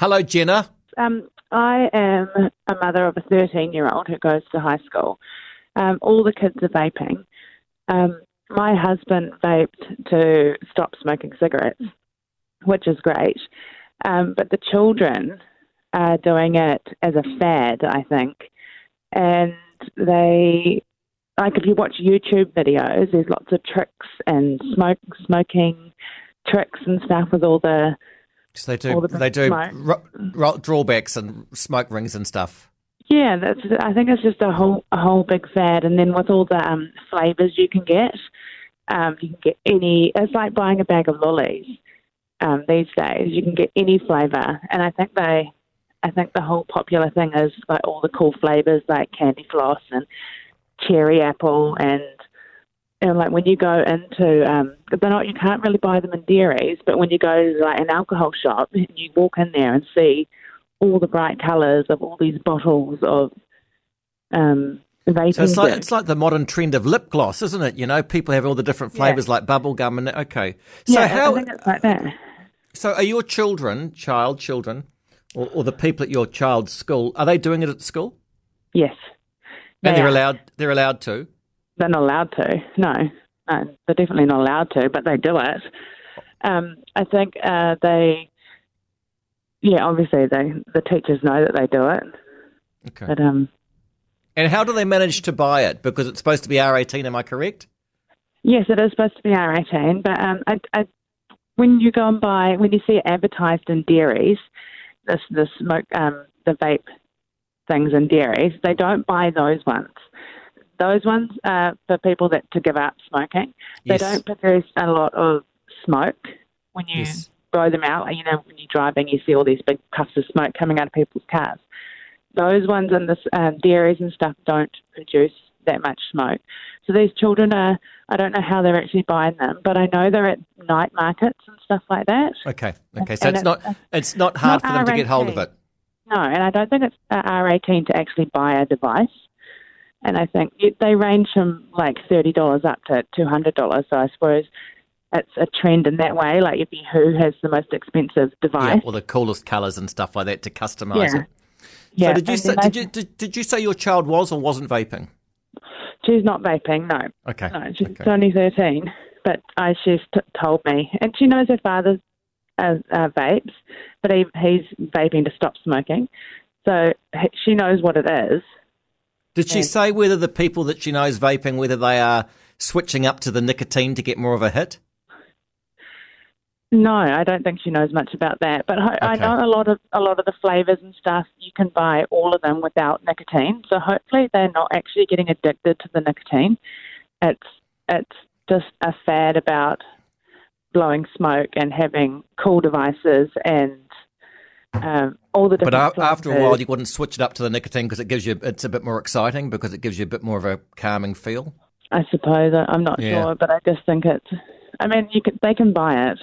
Hello, Jenna. Um, I am a mother of a 13 year old who goes to high school. Um, all the kids are vaping. Um, my husband vaped to stop smoking cigarettes, which is great. Um, but the children are doing it as a fad, I think. And they, like if you watch YouTube videos, there's lots of tricks and smoke, smoking tricks and stuff with all the So they do the they do ro- ro- drawbacks and smoke rings and stuff. Yeah, that's. I think it's just a whole a whole big fad, and then with all the um, flavors you can get, um, you can get any. It's like buying a bag of lollies um, these days. You can get any flavor, and I think they, I think the whole popular thing is like all the cool flavors like candy floss and cherry apple, and and like when you go into, um, they're not. You can't really buy them in dairies, but when you go to like an alcohol shop, you walk in there and see all the bright colours of all these bottles of um. So it's like it's like the modern trend of lip gloss, isn't it? You know, people have all the different flavors like bubble gum and okay. So yeah, how I think it's like that. so are your children, child children, or, or the people at your child's school? Are they doing it at school? Yes, And They they're are. allowed they're allowed to. They're not allowed to. No, no, they're definitely not allowed to, but they do it. Um, I think uh, they, yeah, obviously they the teachers know that they do it, Okay. but um, And how do they manage to buy it? Because it's supposed to be R eighteen. Am I correct? Yes, it is supposed to be R eighteen, but um, I, I, when you go and buy, when you see it advertised in dairies, this the smoke, um, the vape things in dairies, they don't buy those ones. Those ones are for people that to give up smoking. They Yes. don't produce a lot of smoke when you Yes. blow them out. You know, when you're driving, you see all these big puffs of smoke coming out of people's cars. Those ones in the um, dairies and stuff don't produce that much smoke. So these children are, I don't know how they're actually buying them, but I know they're at night markets and stuff like that. Okay. Okay. So And it's not it's not hard not for them to get hold of it. No, and I don't think it's uh, R18 to actually buy a device. And I think they range from like $30 up to $200. So I suppose it's a trend in that way. Like if you, who has the most expensive device. Yeah, or the coolest colours and stuff like that to customise Yeah. it. Yeah, So did you say, did you did, did you say your child was or wasn't vaping? She's not vaping, no. Okay. No, she's okay. only 13. But I, she's t- told me. And she knows her father uh, uh, vapes, but he, he's vaping to stop smoking. So he, she knows what it is. Did she Yeah. say whether the people that she knows vaping whether they are switching up to the nicotine to get more of a hit? No, I don't think she knows much about that. But I Okay. know a lot of a lot of the flavors and stuff. You can buy all of them without nicotine. So hopefully they're not actually getting addicted to the nicotine. It's it's just a fad about blowing smoke and having cool devices and um, all the But different. a- after a while, you wouldn't switch it up to the nicotine because it gives you it's a bit more exciting because it gives you a bit more of a calming feel. I suppose I- I'm not Yeah. sure, but I just think it's. I mean, you can they can buy it.